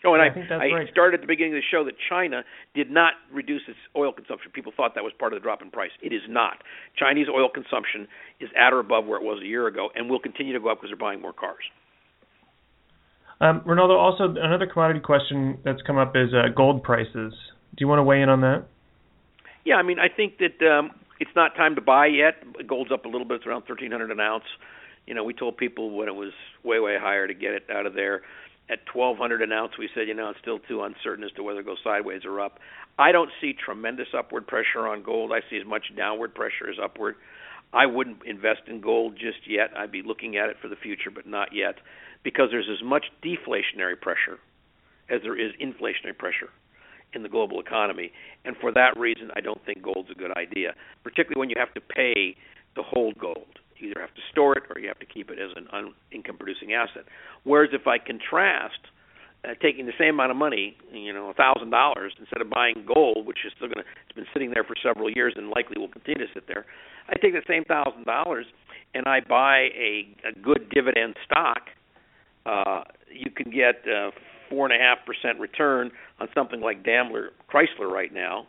Oh, and I, I, think that's I right. started at the beginning of the show that China did not reduce its oil consumption. People thought that was part of the drop in price. It is not. Chinese oil consumption is at or above where it was a year ago, and will continue to go up because they're buying more cars. Um, Rinaldo, also another commodity question that's come up is uh, gold prices. Do you want to weigh in on that? Yeah, I mean, I think that um, it's not time to buy yet. Gold's up a little bit; it's around thirteen hundred an ounce. You know, we told people when it was way, way higher to get it out of there. At twelve hundred an ounce, we said, you know, it's still too uncertain as to whether it goes sideways or up. I don't see tremendous upward pressure on gold. I see as much downward pressure as upward. I wouldn't invest in gold just yet. I'd be looking at it for the future, but not yet because there's as much deflationary pressure as there is inflationary pressure in the global economy. And for that reason, I don't think gold's a good idea, particularly when you have to pay to hold gold. You either have to store it or you have to keep it as an income producing asset. Whereas if I contrast uh, taking the same amount of money, you know, thousand dollars, instead of buying gold, which is still going to, it's been sitting there for several years and likely will continue to sit there. I take the same thousand dollars and I buy a, a good dividend stock. Uh, you can get uh, four and a half percent return on something like Daimler Chrysler right now.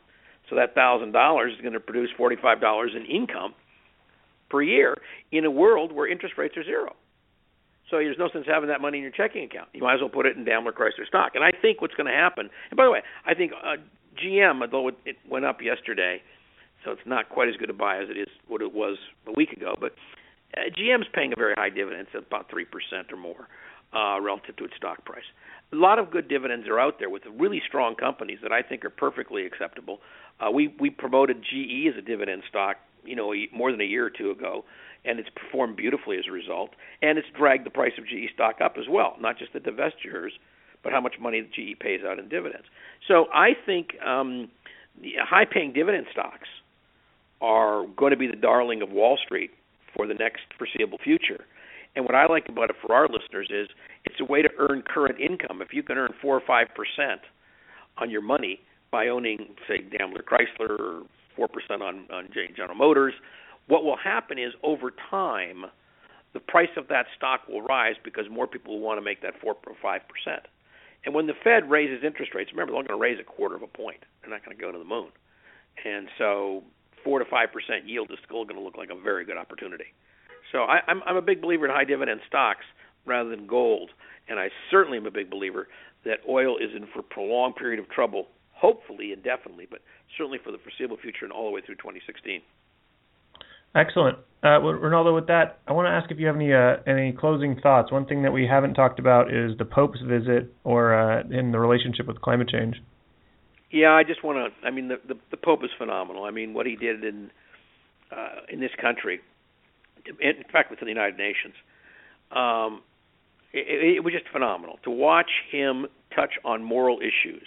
So that thousand dollars is going to produce forty five dollars in income per year in a world where interest rates are zero. So there's no sense having that money in your checking account. You might as well put it in Daimler Chrysler stock. And I think what's going to happen. And by the way, I think uh, GM, although it, it went up yesterday, so it's not quite as good a buy as it is what it was a week ago. But uh, GM's paying a very high dividend, it's about three percent or more uh, relative to its stock price. A lot of good dividends are out there with really strong companies that I think are perfectly acceptable. Uh, we we promoted GE as a dividend stock, you know, more than a year or two ago, and it's performed beautifully as a result. And it's dragged the price of GE stock up as well, not just the divestitures, but how much money GE pays out in dividends. So I think um, high-paying dividend stocks are going to be the darling of Wall Street for the next foreseeable future. And what I like about it for our listeners is it's a way to earn current income. If you can earn four or five percent on your money by owning, say, Daimler Chrysler or four percent on on General Motors, what will happen is over time, the price of that stock will rise because more people will want to make that four or five percent. And when the Fed raises interest rates, remember they're going to raise a quarter of a point. They're not going to go to the moon. And so four to five percent yield is still going to look like a very good opportunity. So I, I'm I'm a big believer in high dividend stocks rather than gold, and I certainly am a big believer that oil is in for a prolonged period of trouble, hopefully indefinitely, but certainly for the foreseeable future and all the way through 2016. Excellent. Uh, Rinaldo, with that, I want to ask if you have any uh, any closing thoughts. One thing that we haven't talked about is the Pope's visit, or uh, in the relationship with climate change. Yeah, I just want to. I mean, the, the the Pope is phenomenal. I mean, what he did in uh, in this country, in fact, within the United Nations, um, it, it was just phenomenal to watch him touch on moral issues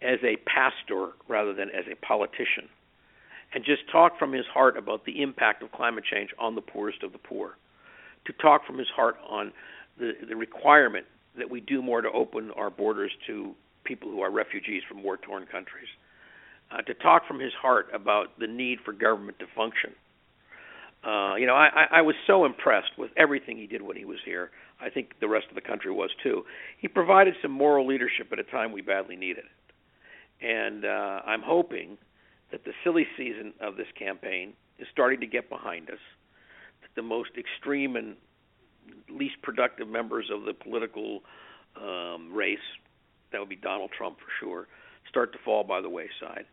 as a pastor rather than as a politician and just talk from his heart about the impact of climate change on the poorest of the poor. To talk from his heart on the, the requirement that we do more to open our borders to people who are refugees from war torn countries. Uh, to talk from his heart about the need for government to function. Uh, you know, I, I was so impressed with everything he did when he was here. I think the rest of the country was too. He provided some moral leadership at a time we badly needed it. And uh, I'm hoping that the silly season of this campaign is starting to get behind us. That the most extreme and least productive members of the political um, race, that would be Donald Trump for sure, start to fall by the wayside.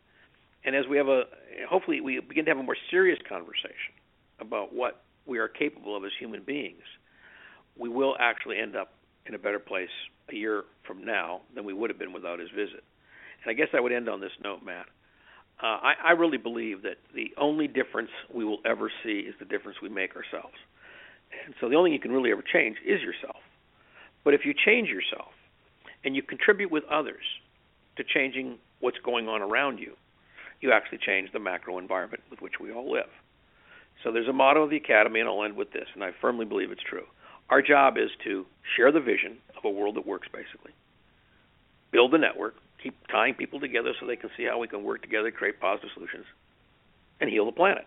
And as we have a, hopefully, we begin to have a more serious conversation about what we are capable of as human beings, we will actually end up in a better place a year from now than we would have been without his visit. And I guess I would end on this note, Matt uh, I, I really believe that the only difference we will ever see is the difference we make ourselves. And so the only thing you can really ever change is yourself. But if you change yourself and you contribute with others to changing what's going on around you, you actually change the macro environment with which we all live. So there's a motto of the Academy, and I'll end with this, and I firmly believe it's true. Our job is to share the vision of a world that works, basically, build the network, keep tying people together so they can see how we can work together, create positive solutions, and heal the planet.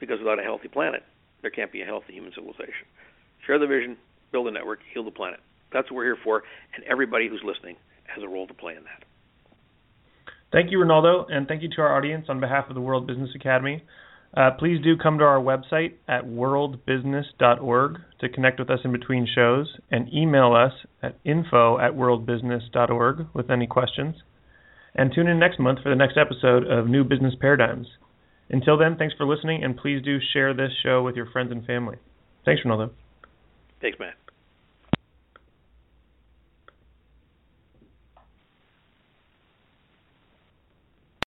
Because without a healthy planet, there can't be a healthy human civilization. Share the vision, build a network, heal the planet. That's what we're here for, and everybody who's listening has a role to play in that. Thank you, Rinaldo, and thank you to our audience on behalf of the World Business Academy. Uh, please do come to our website at worldbusiness.org to connect with us in between shows and email us at info at worldbusiness.org with any questions. And tune in next month for the next episode of New Business Paradigms. Until then, thanks for listening, and please do share this show with your friends and family. Thanks, Rinaldo. Thanks, Matt.